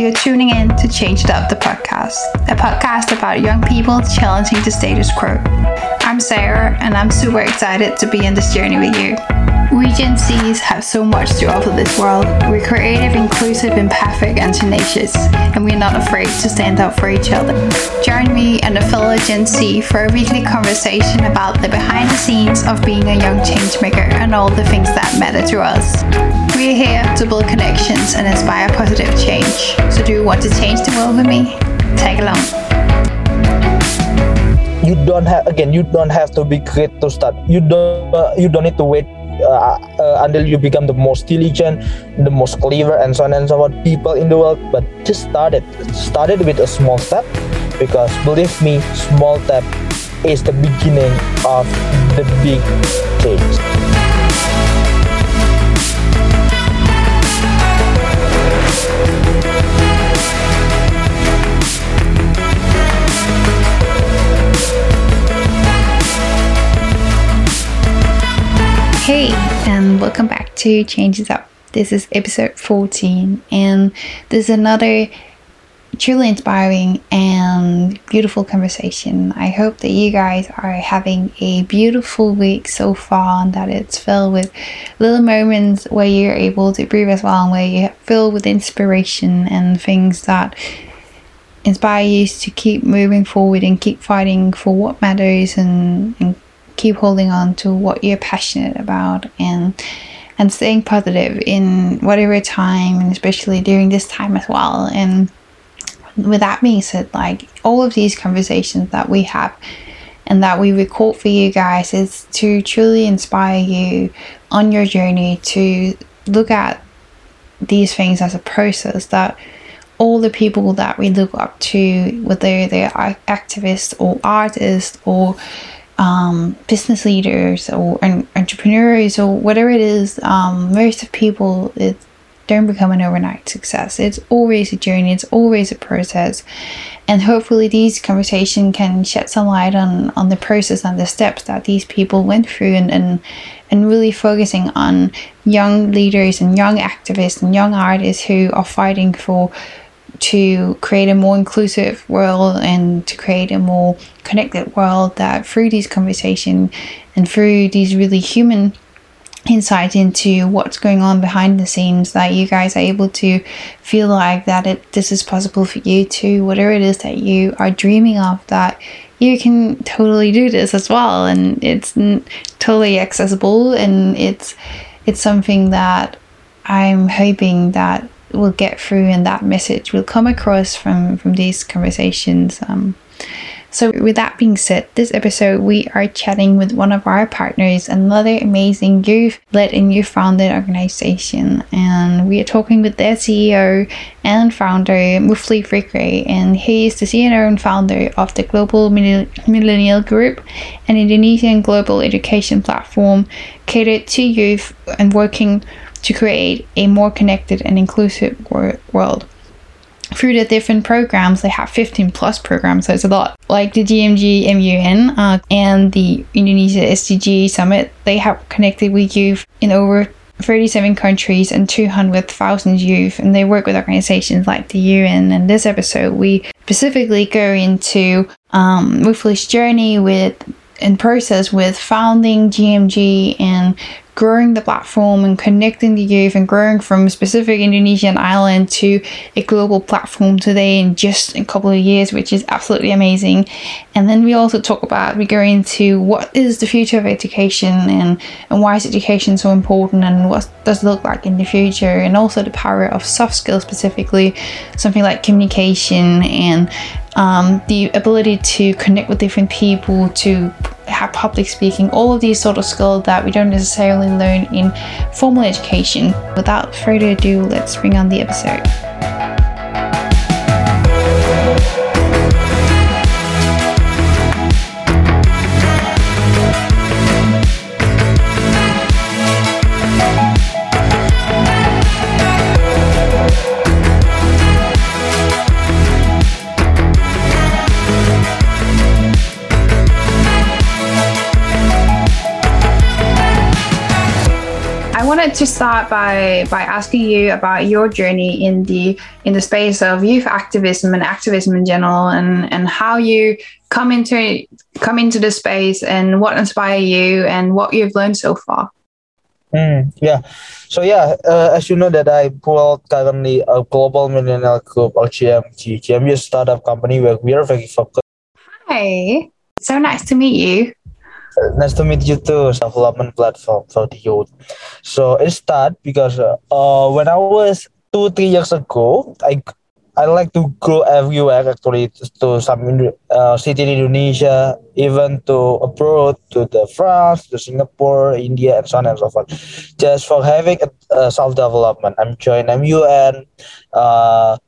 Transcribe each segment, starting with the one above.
You're tuning in to Change It Up the podcast, a podcast about young people challenging the status quo. I'm Sara, and I'm super excited to be on this journey with you. We Gen Zs have so much to offer this world. We're creative, inclusive, empathic, and tenacious, and we're not afraid to stand up for each other. Join me and a fellow Gen Z for a weekly conversation about the behind the scenes of being a young changemaker and all the things that matter to us. We're here to build connections and inspire positive change. So, do you want to change the world with me? Tag along you don't have again you don't have to be great to start you don't uh, you don't need to wait uh, uh, until you become the most diligent, the most clever, and so on and so forth people in the world. But just start it. Start it with a small step, because believe me, small step is the beginning of the big change. Hey, and welcome back to Change It Up. This is episode 14, and there's another truly inspiring and beautiful conversation. I hope that you guys are having a beautiful week so far and that it's filled with little moments where you're able to breathe as well and where you're filled with inspiration and things that inspire you to keep moving forward and keep fighting for what matters and, and keep holding on to what you're passionate about and and staying positive in whatever time and especially during this time as well. And with that being said like all of these conversations that we have and that we record for you guys is to truly inspire you on your journey to look at these things as a process that all the people that we look up to, whether they're activists or artists or um, business leaders or entrepreneurs or whatever it is, um, most of people it don't become an overnight success. It's always a journey. It's always a process, and hopefully these conversation can shed some light on on the process and the steps that these people went through, and and and really focusing on young leaders and young activists and young artists who are fighting for to create a more inclusive world and to create a more connected world that through these conversation and through these really human insight into what's going on behind the scenes that you guys are able to feel like that it this is possible for you to whatever it is that you are dreaming of that you can totally do this as well. And it's totally accessible and it's it's something that i'm hoping that will get through and that message will come across from from these conversations um, so with that being said this episode we are chatting with one of our partners another amazing youth led and youth founded organization. And we are talking with their ceo and founder Muflih Fikri and he is the ceo and founder of the global millennial group an indonesian global education platform catered to youth and working to create a more connected and inclusive world. Through the different programs, they have 15 plus programs, so it's a lot. Like the GMG MUN uh, and the Indonesia SDG Summit, they have connected with youth in over 37 countries and 200,000 youth, and they work with organizations like the UN. And this episode, we specifically go into um, journey with and process with founding GMG and growing the platform and connecting the youth and growing from a specific Indonesian island to a global platform today in just a couple of years, which is absolutely amazing. And then we also talk about, we go into what is the future of education and, and why is education so important and what does it look like in the future, and also the power of soft skills, specifically something like communication and um, the ability to connect with different people, to have public speaking, all of these sort of skills that we don't necessarily learn in formal education. Without further ado, let's bring on the episode. Wanted to start by by asking you about your journey in the in the space of youth activism and activism in general, and and how you come into come into the space and what inspired you and what you've learned so far. Mm, yeah. So yeah, uh, as you know that I pulled currently a global millennial group or GMG. GMG is a startup company where we are very focused. Hi. So nice to meet you. Nice to meet you too. Development platform for the youth. So it started because uh, uh, when I was two three years ago, I I like to go everywhere actually to some uh, city in Indonesia, even to abroad, to the France, to Singapore, India, and so on and so forth, just for having a, a self development. I'm joining MUN, uh,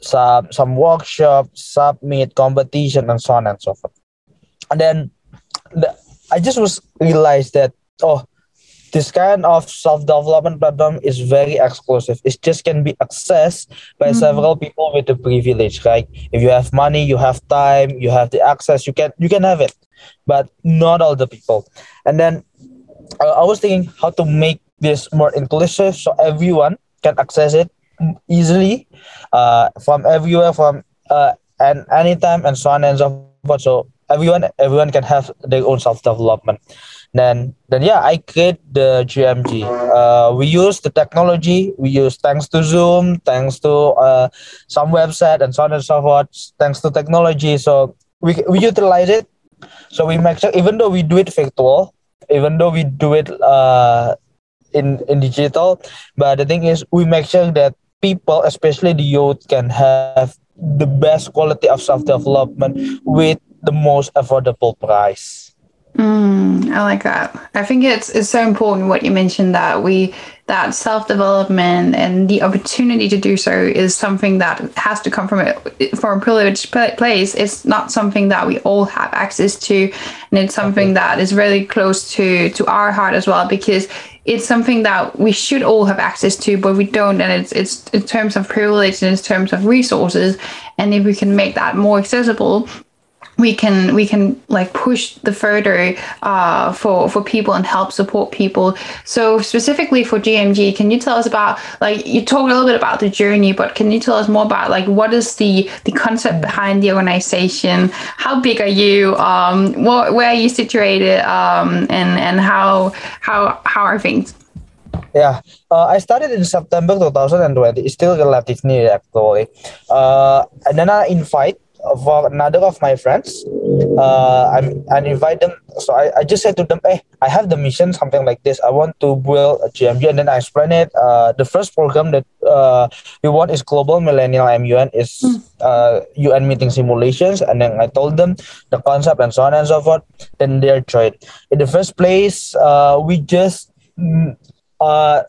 some some workshops, submit competition, and so on and so forth. And then the, I just was realized that oh this kind of self-development platform is very exclusive. It just can be accessed by mm-hmm. several people with the privilege. Like if you have money, you have time, you have the access, you can you can have it, but not all the people. And then uh, I was thinking how to make this more inclusive so everyone can access it easily uh, from everywhere, from uh, and anytime, and so on and so forth. So everyone everyone can have their own self-development. Then then yeah i create the gmg uh, we use the technology. We use thanks to zoom thanks to uh, some website and so on and so forth thanks to technology. So we, we utilize it. So we make sure even though we do it virtual even though we do it uh, in in digital but the thing is we make sure that people especially the youth can have the best quality of self-development with the most affordable price Mm, I like that. I think it's it's so important what you mentioned that we that self development and the opportunity to do so is something that has to come from a from a privileged place. It's not something that we all have access to, and it's something that is really close to to our heart as well because it's something that we should all have access to, but we don't. And it's it's in terms of privilege and in terms of resources, and if we can make that more accessible, we can we can like push the further uh, for for people and help support people. So specifically for GMG, can you tell us about like you talked a little bit about the journey, but can you tell us more about like what is the the concept behind the organization? How big are you? Um, what, where are you situated? Um, and and how how how are things? Yeah, uh, I started in September 2020. It's still relatively actually. Uh, and then I invite for another of my friends uh I'm, i invite them. So I, I just said to them hey i have the mission something like this. I want to build a gmg and then i explain it. Uh the first program that uh we want is global millennial mun is mm. uh un meeting simulations. And then i told them the concept and so on and so forth. Then they're joined in the first place uh we just mm, uh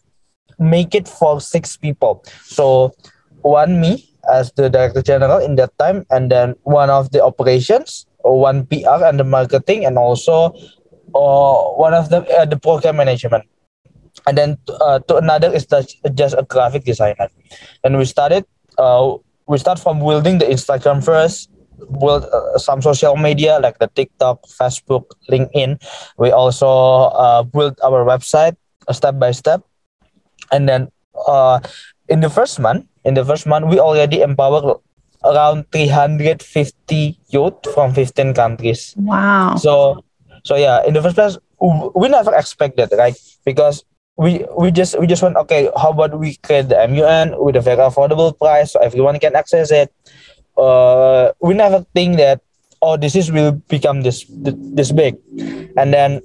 make it for six people. So one me as the director general in that time, and then one of the operations, one PR and the marketing, and also uh, one of the uh, the program management. And then uh, to another is the, just a graphic designer. And we started. Uh, we start from building the Instagram first, build uh, some social media like the TikTok, Facebook, LinkedIn. We also uh, build our website step by step, and then uh, in the first month, in the first month, we already empowered around 350 youth from 15 countries. Wow. So, so yeah, in the first place, we never expected, right? Because we we just we just want okay, how about we create the MUN with a very affordable price so everyone can access it. Uh, we never think that oh this is will become this this big, and then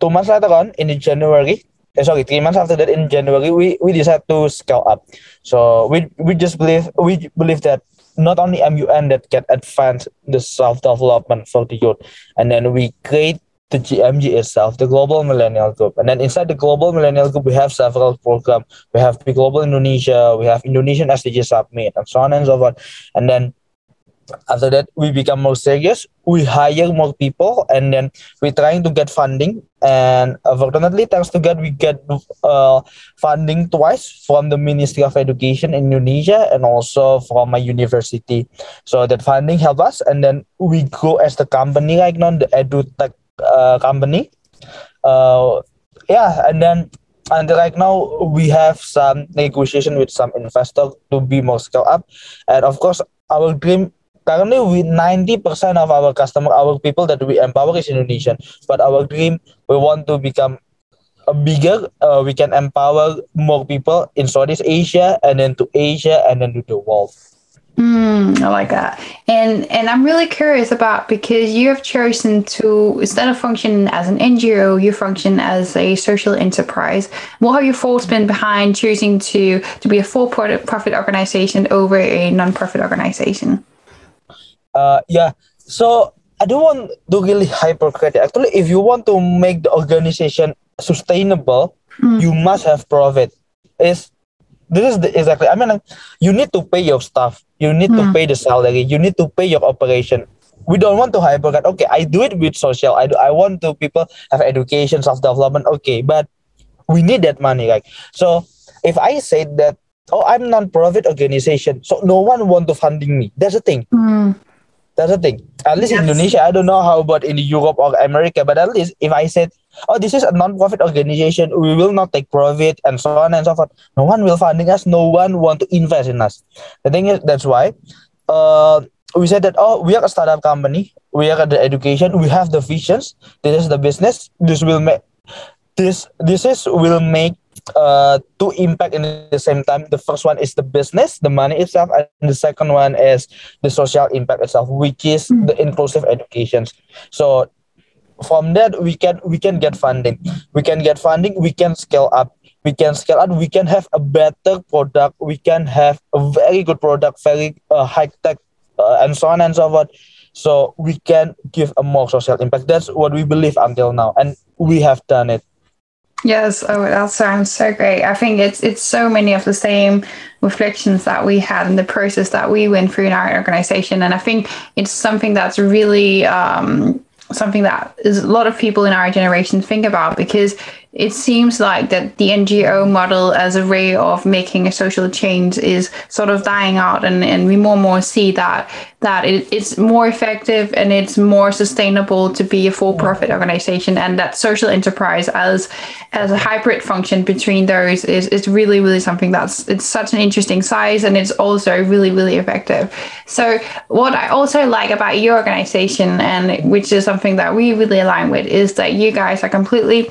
two months later on in January eh, sorry, three months after that in January, we, we decided to scale up. So we we just believe we believe that not only MUN that can advance the self development for the youth, and then we create the GMG itself, the Global Millennial Group. And then inside the Global Millennial Group, we have several programs. We have the Global Indonesia, we have Indonesian SDG Summit, and so on and so forth. And then after that we become more serious. We hire more people and then we're trying to get funding. And unfortunately thanks to god we get uh, funding twice from the ministry of education in indonesia and also from my university. So that funding help us and then we grow as the company right now the edutech uh, company. Uh, yeah and then and right now we have some negotiation with some investor to be more scale up. And of course our dream currently we 90% of our customer our people that we empower is indonesian but our dream we want to become bigger uh, we can empower more people in southeast asia and then to asia and then to the world Mm, I like that. And and I'm really curious about because you have chosen to instead of function as an NGO, you function as a social enterprise. What have your thoughts been behind choosing to to be a for profit organization over a non-profit organization? Uh, yeah. So I don't want to really hypercritic. Actually, if you want to make the organization sustainable, mm. you must have profit. Is this is the, exactly i mean you need to pay your staff you need to hmm. pay the salary you need to pay your operation we don't want to hypercut okay i do it with social i do i want to people have education self development okay but we need that money like so if i say that oh i'm non-profit organization so no one want to funding me that's the thing mm. That's the thing at least yes. in indonesia i don't know how about in europe or america but at least if i said oh, this is a non-profit organization. We will not take profit and so on and so forth. No one will funding us. No one want to invest in us. The thing is, that's why uh, we said that, oh, we are a startup company. We are the education. We have the visions. This is the business. This will make, this, this is will make uh, two impact in the same time. The first one is the business, the money itself, and the second one is the social impact itself, which is mm. the inclusive education. So from that we can we can get funding we can get funding we can scale up we can scale up we can have a better product we can have a very good product very uh, high tech uh, and so on and so forth so we can give a more social impact that's what we believe until now and we have done it Yes, oh, that sounds so great. I think it's it's so many of the same reflections that we had in the process that we went through in our organization, and I think it's something that's really um, something that is a lot of people in our generation think about because it seems like that the NGO model as a way of making a social change is sort of dying out and, and we more and more see that that it, it's more effective and it's more sustainable to be a for-profit organization and that social enterprise as as a hybrid function between those is, is really really something that's it's such an interesting size and it's also really really effective. So what i also like about your organization and which is something that we really align with is that you guys are completely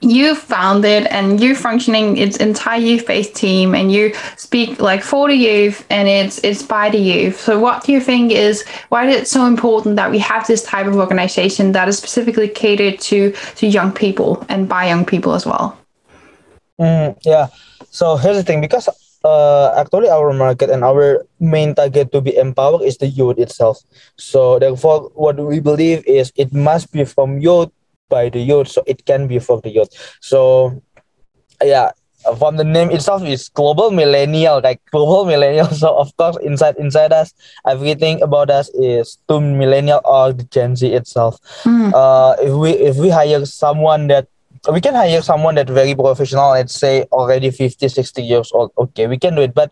you founded and you functioning its entire youth-based team and you speak like for the youth and it's it's by the youth. So what do you think is why is it so important that we have this type of organization that is specifically catered to to young people and by young people as well? Mm, yeah. So here's the thing because uh, actually our market and our main target to be empowered is the youth itself. So therefore what we believe is it must be from youth by the youth so it can be for the youth so yeah from the name itself is global millennial like global millennial. So of course inside inside us everything about us is to millennial or the gen z itself. Mm. uh if we if we hire someone that we can hire someone that very professional let's say already 50 60 years old. Okay we can do it but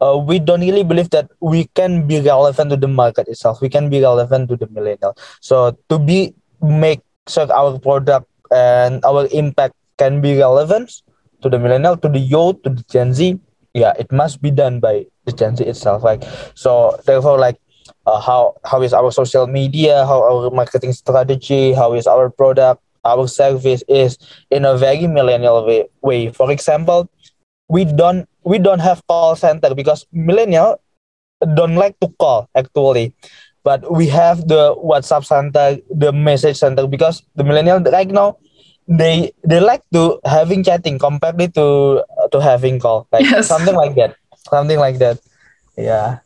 uh, we don't really believe that we can be relevant to the market itself. We can be relevant to the millennial. So to be make so our product and our impact can be relevant to the millennial, to the youth, to the Gen Z. Yeah, it must be done by the Gen Z itself. Like so, therefore, like uh, how how is our social media, how our marketing strategy, how is our product, our service is in a very millennial way. way. For example, we don't we don't have call center because millennial don't like to call actually but we have the WhatsApp center, the message center because the millennial right now they they like to having chatting compared to to having call like yes. something like that something like that yeah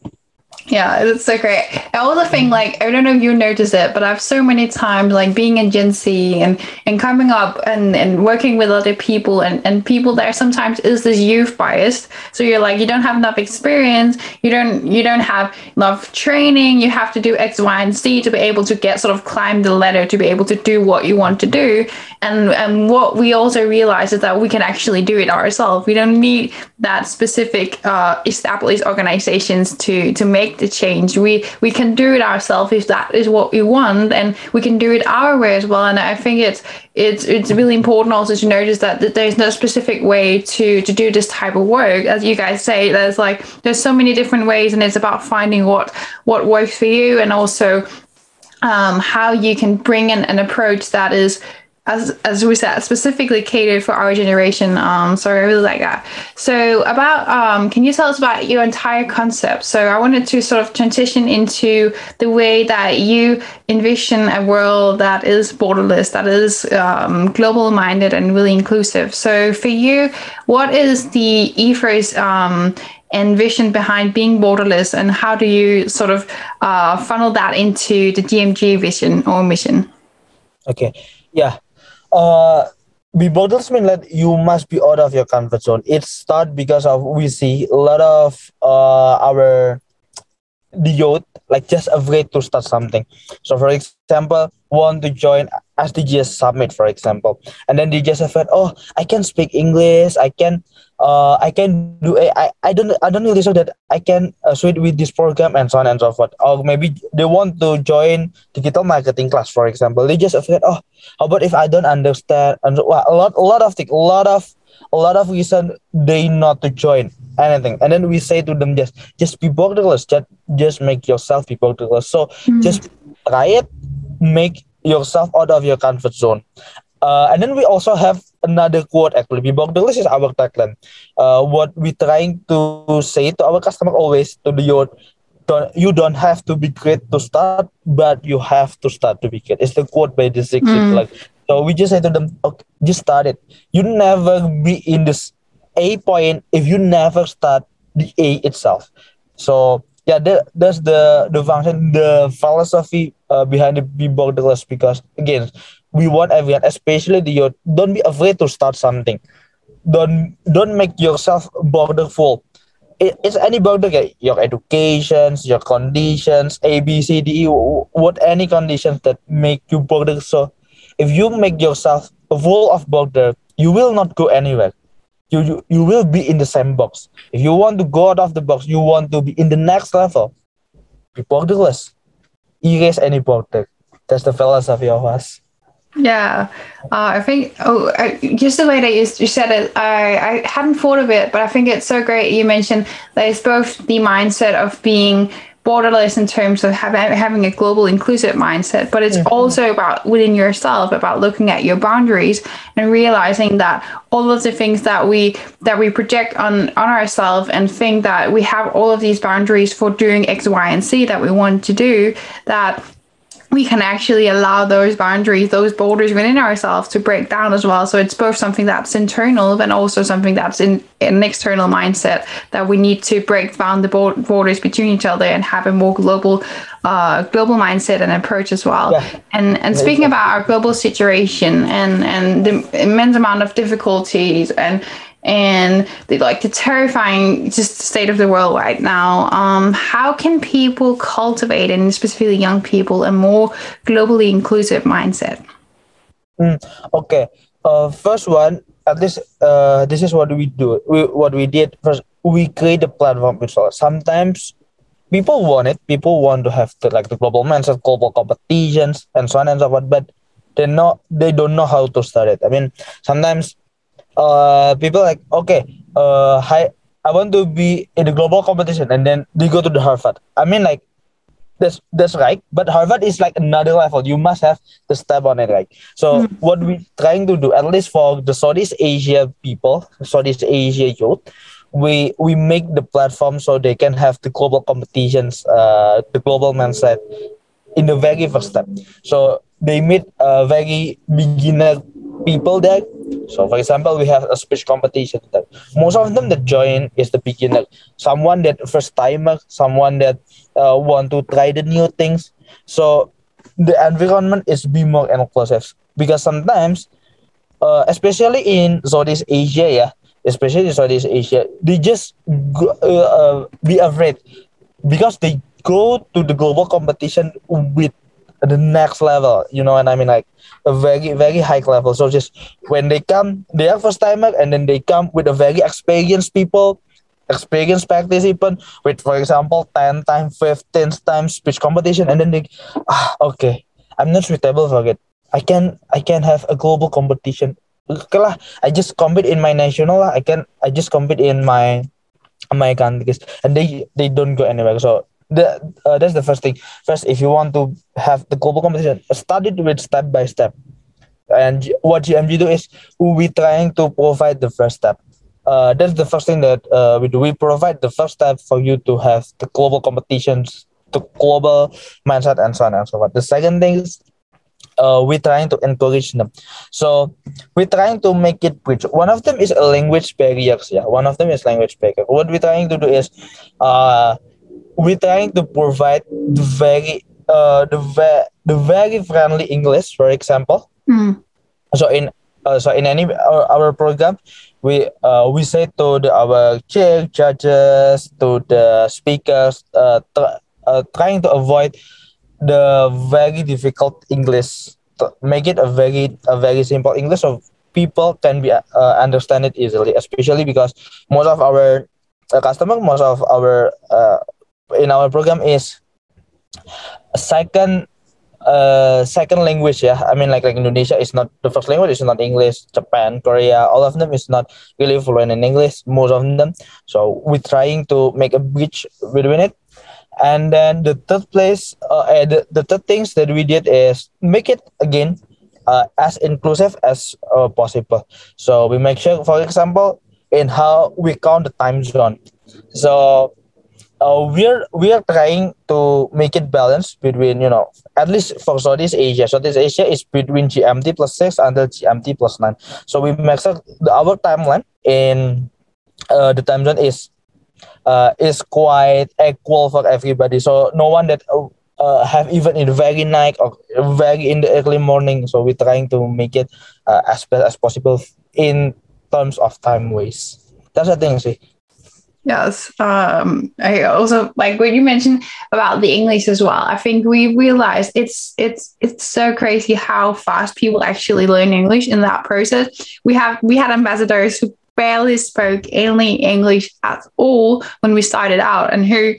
yeah, it's so great. I also think like I don't know if you notice it, but I've so many times like being in Gen Z and and coming up and and working with other people and and people there sometimes is this youth bias. So you're like you don't have enough experience, you don't you don't have enough training. You have to do X, Y, and Z to be able to get sort of climb the ladder to be able to do what you want to do. And and what we also realize is that we can actually do it ourselves. We don't need that specific uh, established organizations to to make make the change. We we can do it ourselves if that is what we want, and we can do it our way as well. And I think it's it's it's really important also to notice that, there's no specific way to to do this type of work. As you guys say, there's like there's so many different ways, and it's about finding what what works for you, and also um, how you can bring in an approach that is as as we said, specifically catered for our generation. Um, so I really like that. So about um, can you tell us about your entire concept? So I wanted to sort of transition into the way that you envision a world that is borderless, that is um, global minded and really inclusive. So for you, what is the ethos um, and vision behind being borderless, and how do you sort of uh, funnel that into the GMG vision or mission? Okay, yeah uh be mean that you must be out of your comfort zone. It start because of we see a lot of uh our the youth like just afraid to start something. So for example, want to join SDGs summit, for example, and then they just afraid, oh, I can speak English, I can uh, I can do I, I don't I don't really so that I can uh, switch with this program and so on and so forth. Or maybe they want to join digital marketing class, for example. They just afraid, oh, how about if I don't understand? And well, a lot a lot of things, a lot of a lot of reason they not to join anything. And then we say to them just just be borderless, just just make yourself be borderless. So mm. just try it, make yourself out of your comfort zone. Uh, and then we also have another quote actually. Be borderless is our tagline. Uh, what we trying to say to our customer always to the youth, don't you don't have to be great to start, but you have to start to be great. It's the quote by the six mm. like so we just say to them, okay, just start it. You never be in this A point if you never start the A itself. So yeah, that, that's the the function, the philosophy uh, behind the be borderless because again, we want everyone, especially the youth, don't be afraid to start something. Don't don't make yourself borderful. It, it's any border, your educations, your conditions, A, B, C, D, E, what any conditions that make you border. So if you make yourself full of border, you will not go anywhere. You, you, you will be in the same box. If you want to go out of the box, you want to be in the next level. Be borderless. Erase any border. That's the philosophy of us. Yeah, uh, I think oh, I, just the way that you, you said it, I, I hadn't thought of it, but I think it's so great. You mentioned that it's both the mindset of being borderless in terms of have, having a global inclusive mindset, but it's mm-hmm. also about within yourself, about looking at your boundaries and realizing that all of the things that we that we project on on ourselves and think that we have all of these boundaries for doing X, Y, and Z that we want to do, that we can actually allow those boundaries, those borders within ourselves to break down as well. So it's both something that's internal and also something that's in, in an external mindset that we need to break down the borders between each other and have a more global, uh, global mindset and approach as well. Yeah. And and speaking about our global situation and and the immense amount of difficulties and and the like the terrifying just state of the world right now. Um, how can people cultivate, and specifically young people, a more globally inclusive mindset? Mm, okay, uh, first one, at least uh, this is what we do. We, what we did first, we create a platform. So sometimes people want it. People want to have the like the global mindset, global competitions, and so on and so forth. But they not they don't know how to start it. I mean, sometimes uh people like okay uh hi I want to be in the global competition and then they go to the Harvard. I mean like that's that's right, but Harvard is like another level. You must have the step on it, right? So mm-hmm. what we're trying to do, at least for the Southeast Asia people, Southeast Asia youth, we we make the platform so they can have the global competitions, uh, the global mindset in the very first step. So they meet a very beginner people there so, for example, we have a speech competition. That most of them that join is the beginner, someone that first timer, someone that uh, want to try the new things. So, the environment is be more inclusive because sometimes, uh, especially in Southeast Asia, yeah, especially in Southeast Asia, they just uh, uh, be afraid because they go to the global competition with the next level. You know what I mean? Like a very very high level. So just when they come, they are first timer, and then they come with a very experienced people. experienced participant with for example 10 times 15 times speech competition and then they ah, okay i'm not suitable for it i can i can have a global competition okay lah i just compete in my national lah i can i just compete in my my countries and they they don't go anywhere so the, uh, that's the first thing first if you want to have the global competition start it with step by step and what gmg do is we trying to provide the first step uh, that's the first thing that uh, we do. We provide the first step for you to have the global competitions, the global mindset, and so on and so forth. The second thing is uh, we're trying to encourage them. So we're trying to make it bridge. One of them is a language barriers. Yeah, one of them is language barrier. What we're trying to do is, uh, we're trying to provide the very, uh, the ve- the very friendly English, for example. Mm. So in uh, so in any our, our program, we uh, we say to the, our chair judges to the speakers uh, tr- uh, trying to avoid the very difficult english make it a very a very simple english so people can be uh, understand it easily especially because most of our uh, customer most of our uh, in our program is second uh second language yeah. I mean like like indonesia is not the first language is not english japan korea all of them is not really fluent in english most of them. So we're trying to make a bridge between it. And then the third place uh, the, the third things that we did is make it again uh, as inclusive as uh, possible. So we make sure for example in how we count the time zone. So uh, we're we are trying to make it balance between you know at least for Southeast Asia. Southeast Asia is between GMT plus six until GMT plus nine. So we make sure our timeline in uh, the time zone is uh, is quite equal for everybody. So no one that uh have even in the very night or very in the early morning. So we're trying to make it uh, as best as possible in terms of time waste. That's the thing, see. Yes. Um, I also like what you mentioned about the English as well. I think we realized it's it's it's so crazy how fast people actually learn English in that process. We have we had ambassadors who barely spoke any English at all when we started out and who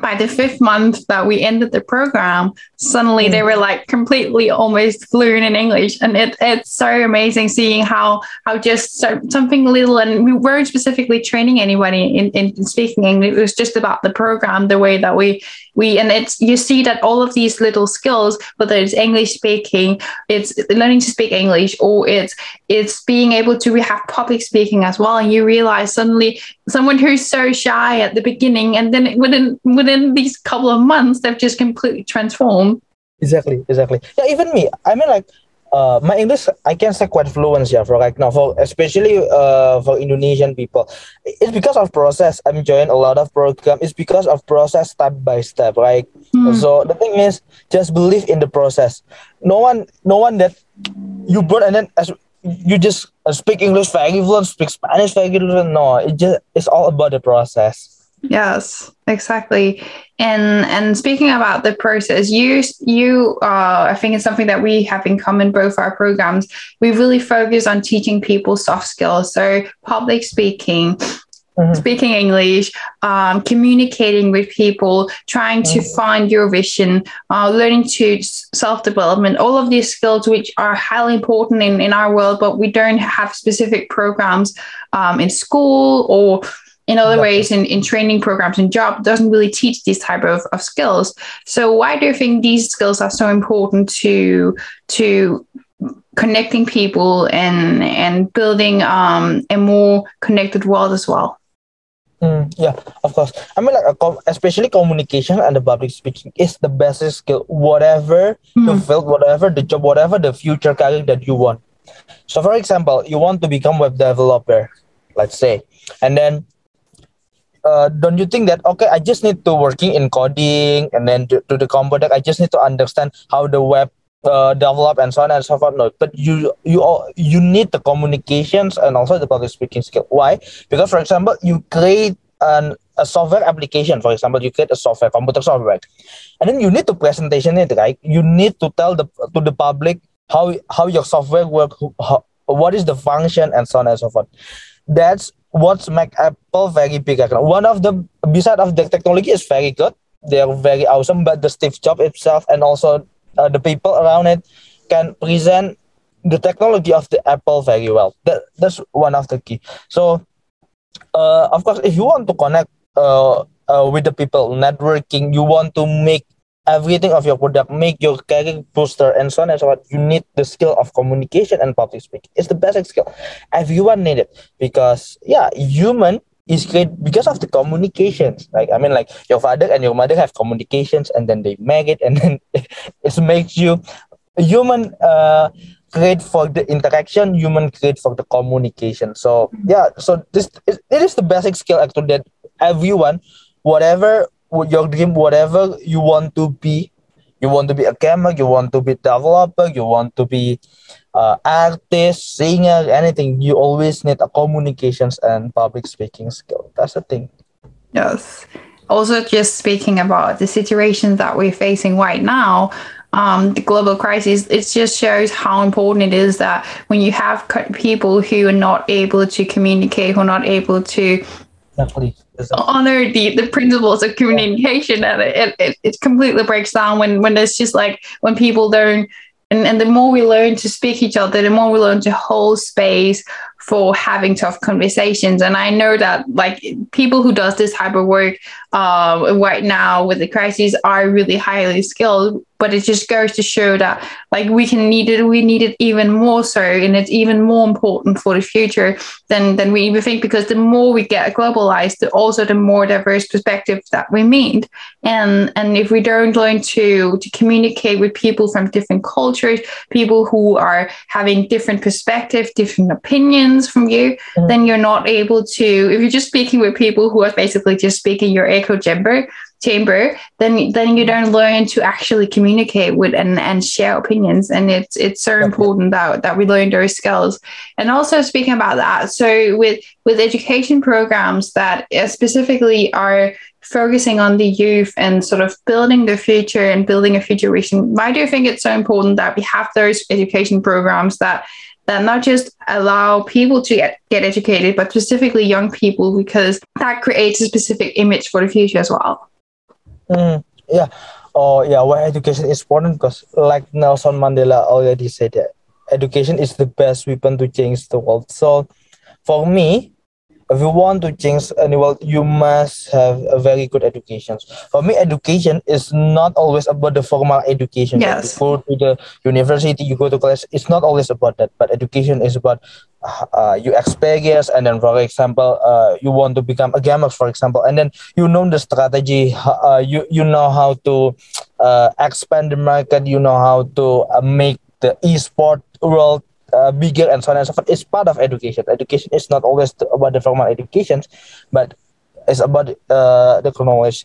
by the fifth month that we ended the program, suddenly they mm. were like completely almost fluent in English. And it, it's so amazing seeing how how just so, something little and we weren't specifically training anybody in, in speaking English. It was just about the program, the way that we we and it's you see that all of these little skills, whether it's English speaking, it's learning to speak English, or it's it's being able to we have public speaking as well. And you realize suddenly someone who's so shy at the beginning and then within within these couple of months they've just completely transformed exactly exactly yeah even me i mean like uh, my English I can say quite fluent yeah for right now for especially uh, for Indonesian people. It's because of process. I'm joining a lot of program. It's because of process step by step. Right. Mm. So the thing is, just believe in the process. No one, no one that you brought and then as you just uh, speak English very fluent, speak Spanish very fluent. No, it just it's all about the process. Yes, exactly. And and speaking about the process, you you uh, I think it's something that we have in common both our programs. We really focus on teaching people soft skills, so public speaking, Mm-hmm. speaking English, um, communicating with people, trying to mm-hmm. find your vision, uh, learning to self development, all of these skills which are highly important in, in our world, but we don't have specific programs um, in school or in other ways in, in training programs and job doesn't really teach these type of, of skills so why do you think these skills are so important to to connecting people and and building um, a more connected world as well Mm, yeah, of course. I mean, like, especially communication and the public speaking is the best skill. Whatever mm. the field, whatever the job, whatever the future career that you want. So, for example, you want to become web developer, let's say, and then uh, don't you think that okay, I just need to working in coding and then to, to the computer, I just need to understand how the web uh, develop and so on and so forth. No, but you you all, you need the communications and also the public speaking skill. Why? Because for example, you create an a software application. For example, you create a software, computer software, and then you need to presentation it, right? You need to tell the to the public how how your software work, how, what is the function, and so on and so forth. That's what's make Apple very big. One of the beside of the technology is very good. They're very awesome, but the Steve Jobs itself and also uh, the people around it can present the technology of the Apple very well. That that's one of the key. So, uh, of course, if you want to connect uh, uh, with the people, networking, you want to make everything of your product, make your career booster, and so on and so on. You need the skill of communication and public speaking. It's the basic skill. Everyone need it because yeah, human is great because of the communications. Like I mean, like your father and your mother have communications, and then they make it, and then it makes you human. Uh, great for the interaction human great for the communication so yeah so this it, it is the basic skill actually that everyone whatever your dream whatever you want to be. You want to be a gamer you want to be developer you want to be uh, artist singer anything. You always need a communications and public speaking skill. That's the thing. Yes. Also just speaking about the situations that we're facing right now um, the global crisis, it just shows how important it is that when you have people who are not able to communicate, who are not able to exactly. Honor the, the principles of communication and it, it, it completely breaks down when when there's just like when people don't and, and the more we learn to speak each other the more we learn to hold space for having tough conversations. And i know that like people who does this type of work um, right now with the crisis are really highly skilled but it just goes to show that like we can need it we need it even more so and it's even more important for the future than than we even think because the more we get globalized the also the more diverse perspective that we meet and and if we don't learn to to communicate with people from different cultures people who are having different perspectives different opinions from you mm-hmm. then you're not able to if you're just speaking with people who are basically just speaking your echo chamber chamber then then you don't learn to actually communicate with and, and share opinions. And it's it's so important that that we learn those skills. And also speaking about that so with with education programs that uh, specifically are focusing on the youth and sort of building the future and building a future vision why do you think it's so important that we have those education programs that that not just allow people to get, get educated, but specifically young people, because that creates a specific image for the future as well. Mm, yeah. Oh, yeah. Why education is important? Because, like Nelson Mandela already said, that education is the best weapon to change the world. So, for me, if you want to change any world, you must have a very good education. For me, education is not always about the formal education. Yes. You go to the university, you go to class. It's not always about that. But education is about uh, you experience, and then, for example, uh, you want to become a gamer, for example, and then you know the strategy. Uh, you you know how to uh, expand the market. You know how to uh, make the e-sport world uh, bigger and so on and so forth is part of education. Education is not always about the formal education, but it's about uh, the knowledge.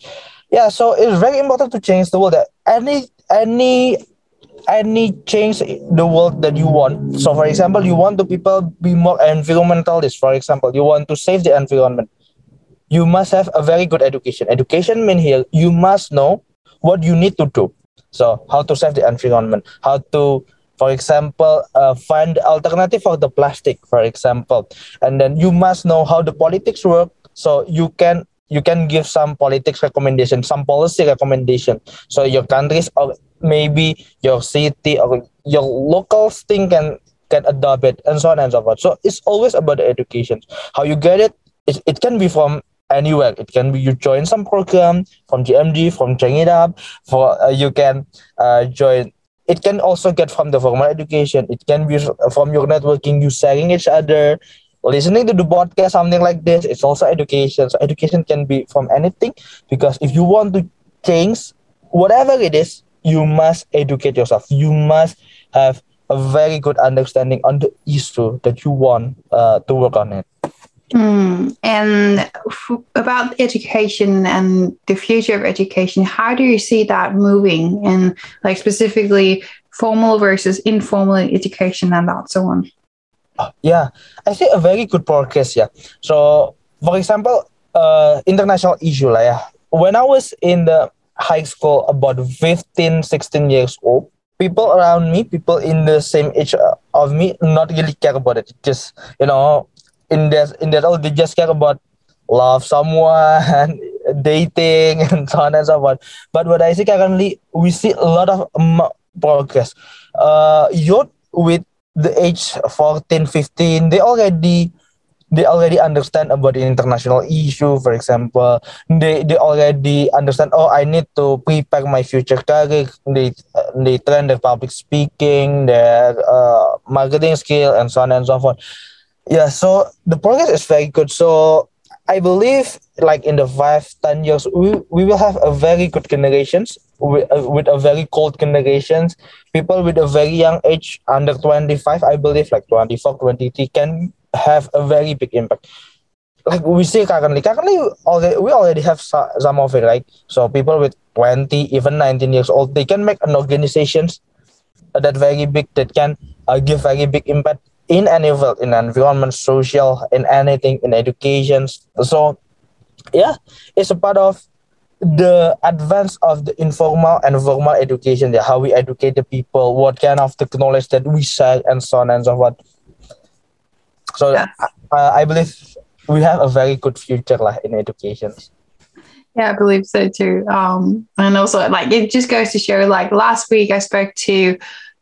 Yeah, so it's very important to change the world. That any any any change the world that you want. So, for example, you want the people be more environmentalist. For example, you want to save the environment. You must have a very good education. Education means here you must know what you need to do. So, how to save the environment, how to for example uh, find alternative for the plastic for example. And then you must know how the politics work. So you can you can give some politics recommendation some policy recommendation. So your countries or maybe your city or your local thing can can adopt it and so on and so forth. So it's always about education. How you get it it, it can be from anywhere. It can be you join some program from gmg from It Up for uh, you can uh, join it can also get from the formal education. It can be from your networking you sharing each other listening to the podcast something like this. It's also education. So education can be from anything because if you want to change whatever it is you must educate yourself. You must have a very good understanding on the issue that you want uh, to work on it Mm. And f- about education and the future of education, how do you see that moving and like specifically formal versus informal education and that so on? Yeah, I see a very good progress. Yeah. So, for example, uh, international issue like yeah. When I was in the high school, about 15, 16 years old, people around me, people in the same age of me, not really care about it. Just you know, in that in that all they just care about love someone dating and so on and so forth. But what i see currently we see a lot of progress. Uh youth with the age 14 15 they already they already understand about the international issue. For example they they already understand oh i need to prepare my future career. They they train their public speaking their uh, marketing skill and so on and so forth yeah so the progress is very good so i believe like in the five ten years we, we will have a very good generations with, uh, with a very cold generations people with a very young age under 25 i believe like 24 23 can have a very big impact. Like we see currently, currently already, we already have some of it, right? So people with 20, even 19 years old, they can make an organizations that very big that can uh, give very big impact in any field, in environment, social, in anything, in education. So yeah, it's a part of the advance of the informal and formal education, yeah, how we educate the people, what kind of the knowledge that we share, and so on and so forth. So uh, I believe we have a very good future like, in education. Yeah, I believe so too. Um, and also, like, it just goes to show. Like last week, I spoke to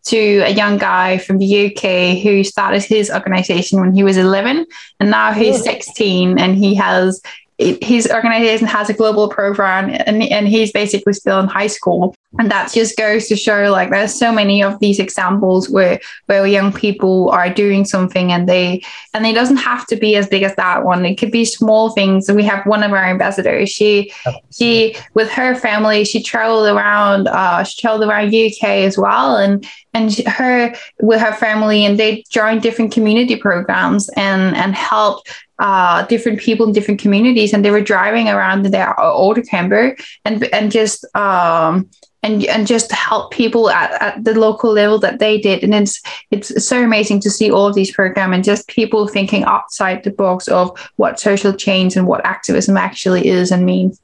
to a young guy from the UK who started his organization when he was 11, and now he's 16, and he has his organization has a global program and, and he's basically still in high school. And that just goes to show like there's so many of these examples where where young people are doing something and they and it doesn't have to be as big as that one. It could be small things. We have one of our ambassadors. She she with her family she traveled around uh she traveled around uk as well. And and her with her family and they joined different community programs and and helped uh, different people in different communities, and they were driving around in their auto camper and and just um, and and just help people at, at the local level that they did. And it's it's so amazing to see all of these programs and just people thinking outside the box of what social change and what activism actually is and means.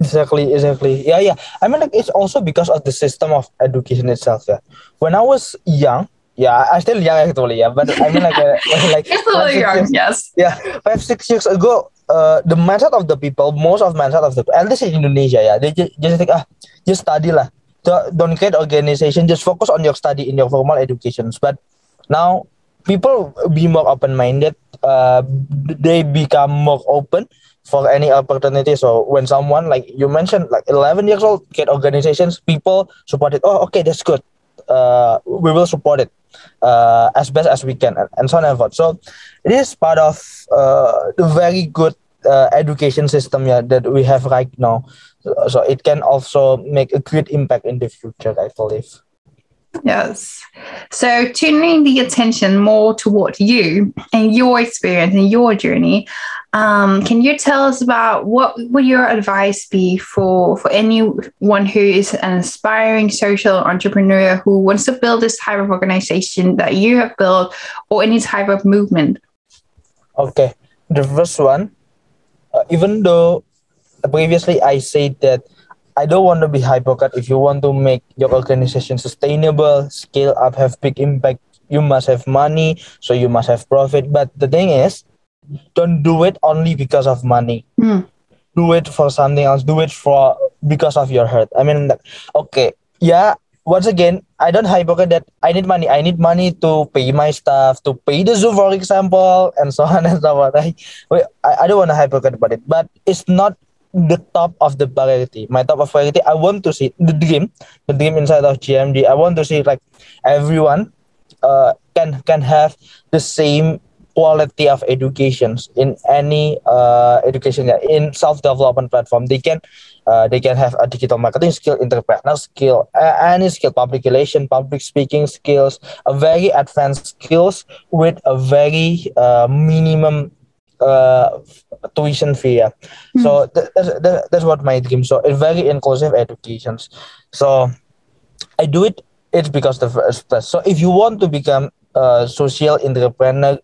Exactly, exactly. Yeah, yeah. I mean, like, it's also because of the system of education itself. Yeah. When I was young, yeah, I'm still young actually. Yeah, but I mean like uh, like You're still young. Years, yes. Yeah, five six years ago, uh, the mindset of the people, most of mindset of the at least in Indonesia, yeah, they just, just think ah, just study lah. Don't create organization. Just focus on your study in your formal educations. But now people be more open minded. Uh, they become more open for any opportunity. So when someone like you mentioned, like 11 years old, get organizations, people support it. Oh, okay, that's good. Uh, we will support it uh, as best as we can and, so on and forth. So it is part of uh, the very good uh, education system yeah, that we have right now. So it can also make a great impact in the future, I believe. Yes. So turning the attention more toward you and your experience and your journey, um, can you tell us about what would your advice be for for anyone who is an aspiring social entrepreneur who wants to build this type of organization that you have built or any type of movement? Okay, the first one, uh, even though previously I said that I don't want to be hypocrite. If you want to make your organization sustainable, scale up, have big impact, you must have money, so you must have profit. But the thing is, don't do it only because of money. Mm. Do it for something else. Do it for because of your heart. I mean, okay, yeah. Once again, I don't hypocrite that I need money. I need money to pay my staff, to pay the zoo, for example, and so on and so on. I, I don't want to hypocrite about it, but it's not the top of the priority. My top of priority, I want to see the dream, the dream inside of GMG. I want to see like everyone uh, can can have the same quality of educations in any uh, education in self-development platform they can uh, they can have a digital marketing skill entrepreneur skill uh, any skill public relation public speaking skills a very advanced skills with a very uh, minimum uh, tuition fee yeah. mm. so th- that's, that, that's what my dream so it's very inclusive educations so i do it it's because the first place so if you want to become a social entrepreneur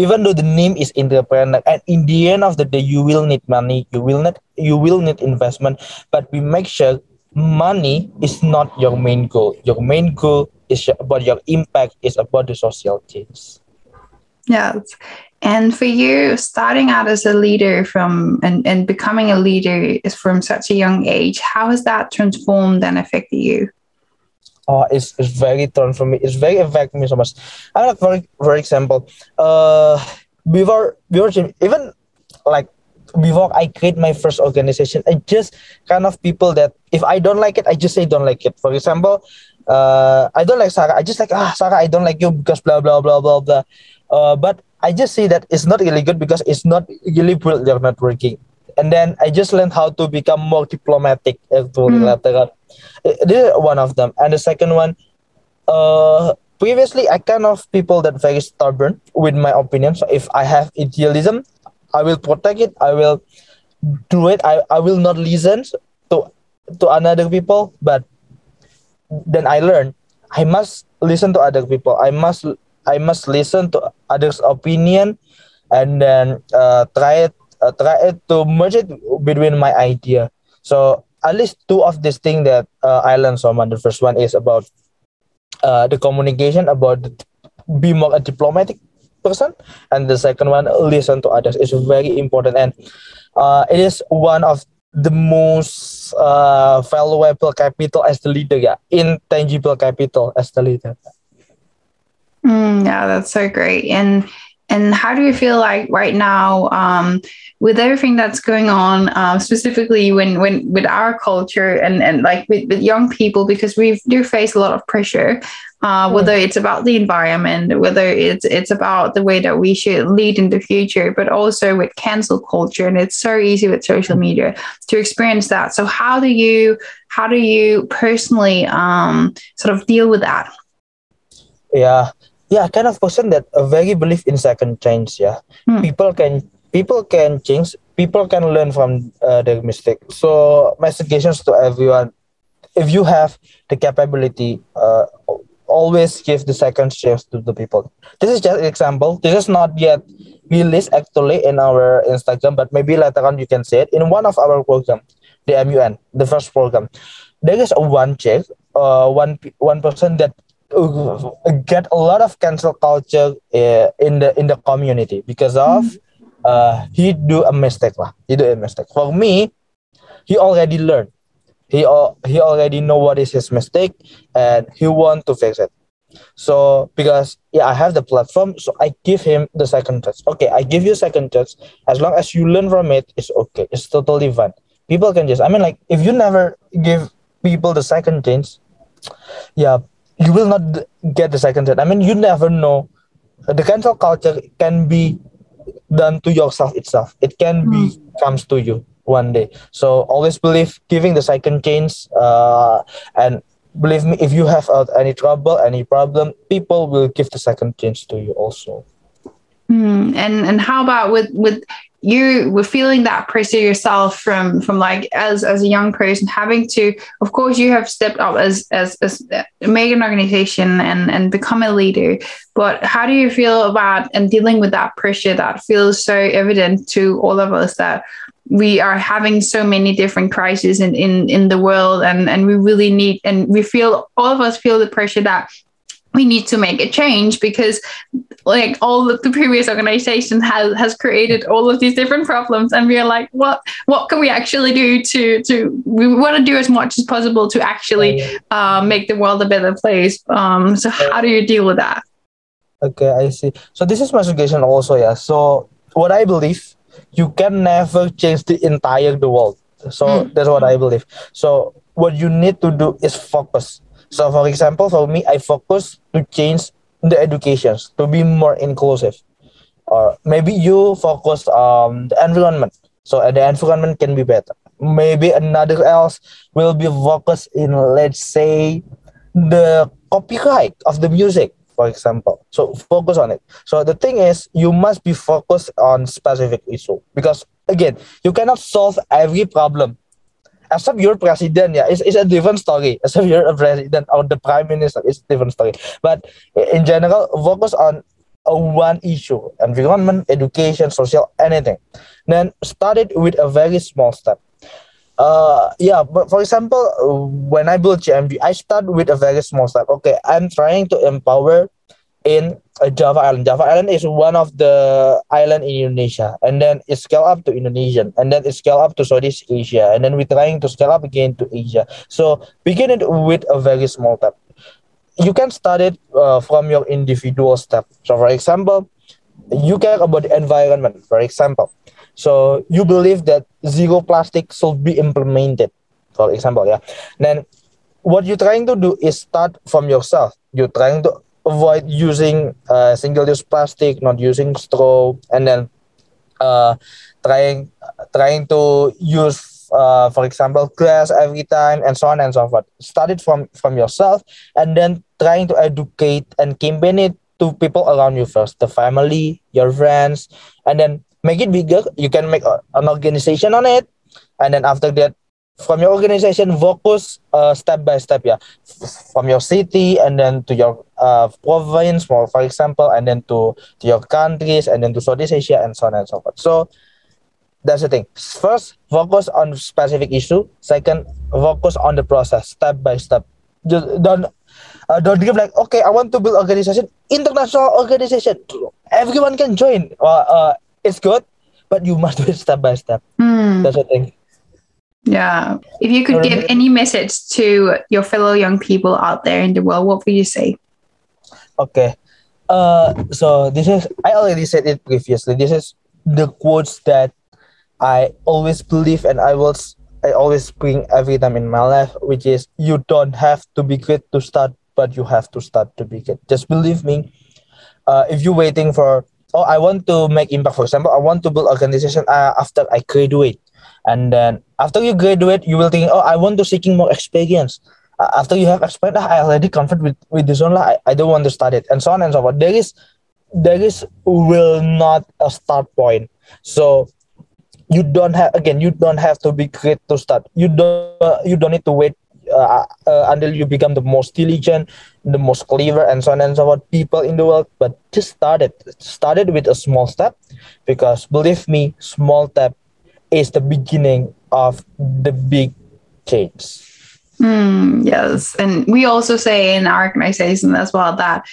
even though the name is entrepreneur and in the end of the day you will need money you will not you will need investment but we make sure money is not your main goal your main goal is about your impact is about the social change Yeah. And for you, starting out as a leader from and, and becoming a leader is from such a young age, how has that transformed and affected you? Oh, it's, it's very turn for me. It's very affecting me so much. I like for for example, uh, before before even like before I create my first organization, I just kind of people that if I don't like it, I just say don't like it. For example, uh, I don't like Sara. I just like ah Sara, I don't like you because blah blah blah blah blah. Uh, but I just see that it's not really good because it's not really built they're not working. And then I just learned how to become more diplomatic actually mm. later on. This is one of them. And the second one, uh, previously I kind of people that very stubborn with my opinion. So if I have idealism, I will protect it. I will do it. I, I will not listen to to another people. But then I learned I must listen to other people. I must I must listen to others' opinion, and then uh, try it uh, try to merge it between my idea. So at least two of these things that uh, I learned from the first one is about uh, the communication about the, be more a diplomatic person and the second one listen to others is very important. And uh, it is one of the most uh, valuable capital as the leader yeah. Intangible capital as the leader. Mm, yeah that's so great. And and how do you feel like right now um, with everything that's going on uh, specifically when when with our culture and and like with, with young people because we do face a lot of pressure uh, hmm. whether it's about the environment whether it's it's about the way that we should lead in the future but also with cancel culture. And it's so easy with social media to experience that. So how do you how do you personally um, sort of deal with that? Yeah yeah kind of person that a very believe in second chance yeah. Hmm. people can people can change people can learn from uh, their mistake. So my suggestions to everyone if you have the capability uh, always give the second chance to the people. This is just an example. This is not yet released actually in our instagram but maybe later on you can see it. In one of our program the mun the first program there is a one check uh, one one person that get a lot of cancel culture uh, in the in the community because of uh, he do a mistake lah. He do a mistake. For me, he already learned. He he already know what is his mistake, and he want to fix it. So because yeah, I have the platform, so I give him the second chance. Okay, I give you second chance. As long as you learn from it, it's okay. It's totally fine. People can just. I mean, like if you never give people the second chance, yeah, you will not get the second chance. I mean, you never know. The cancel culture can be done to yourself itself it can mm. be hmm. comes to you one day so always believe giving the second chance uh, and believe me if you have uh, any trouble any problem people will give the second chance to you also mm. and and how about with with you were feeling that pressure yourself from from like as as a young person having to of course you have stepped up as as, as make an organization and and become a leader but how do you feel about and dealing with that pressure that feels so evident to all of us that we are having so many different crises in, in, in the world and, and we really need and we feel all of us feel the pressure that we need to make a change because like all the previous organization has has created all of these different problems and we're like what what can we actually do to to we want to do as much as possible to actually uh, make the world a better place. Um so how do you deal with that? Okay i see. So this is my suggestion also yeah. So what i believe you can never change the entire the world. So mm. that's what i believe. So what you need to do is focus. So for example, for me, I focus to change the educations to be more inclusive. Or maybe you focus on the environment. So uh, the environment can be better. Maybe another else will be focused in let's say the copyright of the music, for example. So focus on it. So the thing is you must be focused on specific issue because again, you cannot solve every problem except you're president, yeah, it's, it's a different story. Except you're a president or the prime minister, it's different story. But in general, focus on a one issue, environment, education, social, anything. Then start it with a very small step. Uh, yeah, but for example, when I build GMG, I start with a very small step. Okay, I'm trying to empower in uh, Java Island. Java Island is one of the island in Indonesia, and then it scale up to Indonesian, and then it scale up to Southeast Asia, and then we're trying to scale up again to Asia. So begin it with a very small step. You can start it uh, from your individual step. So, for example, you care about the environment. For example, so you believe that zero plastic should be implemented. For example, yeah. Then what you're trying to do is start from yourself. You're trying to avoid using uh, single-use plastic, not using straw, and then uh, trying trying to use, uh, for example, glass every time, and so on and so forth. Start it from from yourself, and then trying to educate and campaign it to people around you first, the family, your friends, and then make it bigger. You can make a, an organization on it, and then after that, from your organization focus uh, step by step yeah from your city and then to your uh, province for, for example and then to, to your countries and then to southeast asia and so on and so forth. So that's the thing. First focus on specific issue. Second focus on the process step by step. Just don't uh, don't give like okay i want to build organization international organization. Everyone can join. Uh, uh, it's good but you must do it step by step. Mm. that's the thing Yeah. If you could give any message to your fellow young people out there in the world, what would you say? Okay. Uh, so this is I already said it previously. This is the quotes that I always believe and I will I always bring every time in my life, which is you don't have to be great to start, but you have to start to be great. Just believe me. Uh, if you're waiting for oh I want to make impact, for example, I want to build organization uh, after I graduate, and then after you graduate, you will think oh I want to seeking more experience uh, after you have experience, ah, I already comfort with, with this one, lah, I, I don't want to start it, and so on and so forth. There is there is will not a start point. So you don't have again you don't have to be great to start. You don't uh, you don't need to wait uh, uh, until you become the most diligent, the most clever, and so on and so forth people in the world. But just start it. Start it with a small step, because believe me, small step is the beginning of the big change. Mm, yes, and we also say in our organization as well that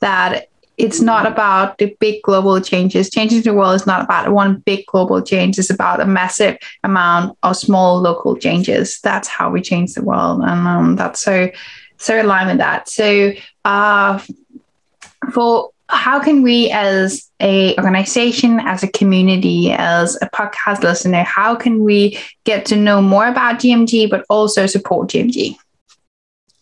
that it's not about the big global changes. Changing the world is not about one big global change. It's about a massive amount of small local changes. That's how we change the world, and um, that's so so aligned with that. So, uh, for how can we as a organization as a community as a podcast listener how can we get to know more about gmg but also support gmg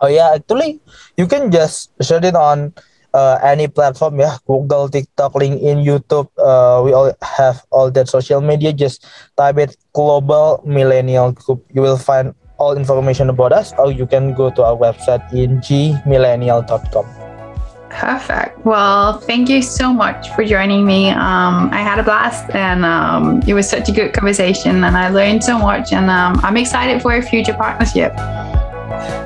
Oh yeah, actually, you can just search it on uh, any platform, yeah, Google, TikTok, LinkedIn, YouTube. Uh, we all have all that social media. Just type it Global Millennial Group. You will find all information about us, or you can go to our website in gmillennial.com. perfect well thank you so much for joining me um, i had a blast and um, it was such a good conversation and i learned so much and um, i'm excited for a future partnership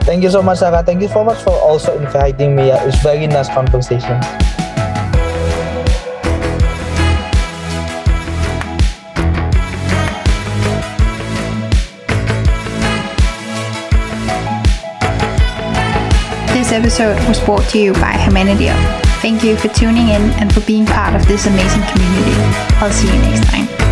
Thank you so much, Sara. Thank you so much for also inviting me. Yeah, It's very nice conversation. Episode was brought to you by Humanity Up. Thank you for tuning in and for being part of this amazing community. I'll see you next time.